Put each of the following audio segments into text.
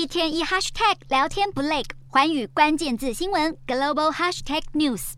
一天一 hashtag 聊天不累，寰宇关键字新闻 global hashtag news。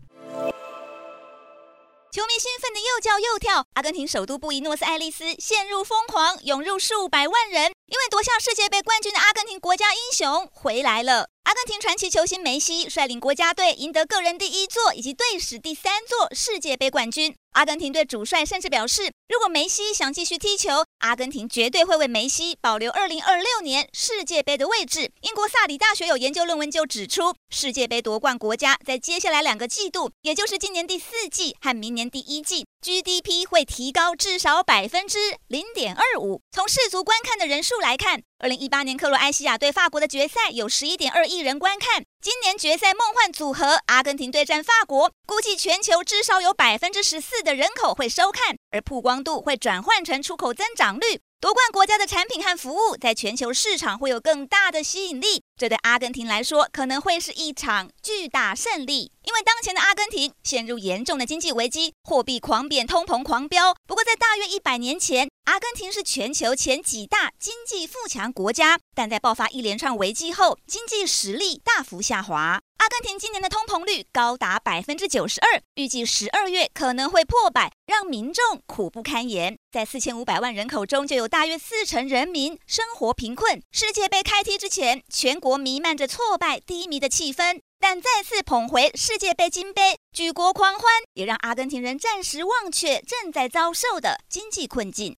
球迷兴奋的又叫又跳，阿根廷首都布宜诺斯艾利斯陷入疯狂，涌入数百万人，因为夺下世界杯冠军的阿根廷国家英雄回来了。阿根廷传奇球星梅西率领国家队赢得个人第一座以及队史第三座世界杯冠军。阿根廷队主帅甚至表示，如果梅西想继续踢球，阿根廷绝对会为梅西保留2026年世界杯的位置。英国萨里大学有研究论文就指出，世界杯夺冠国家在接下来两个季度，也就是今年第四季和明年第一季，GDP 会提高至少百分之零点二五。从世足观看的人数来看，二零一八年克罗埃西亚对法国的决赛有十一点二亿人观看。今年决赛梦幻组合阿根廷对战法国，估计全球至少有百分之十四的人口会收看，而曝光度会转换成出口增长率。夺冠国家的产品和服务在全球市场会有更大的吸引力，这对阿根廷来说可能会是一场巨大胜利。因为当前的阿根廷陷入严重的经济危机，货币狂贬，通膨狂飙。不过在大约一百年前，阿根廷是全球前几大经济富强国家，但在爆发一连串危机后，经济实力大幅下滑。阿根廷今年的通膨率高达百分之九十二，预计十二月可能会破百，让民众苦不堪言。在四千五百万人口中，就有大约四成人民生活贫困。世界杯开踢之前，全国弥漫着挫败低迷的气氛，但再次捧回世界杯金杯，举国狂欢，也让阿根廷人暂时忘却正在遭受的经济困境。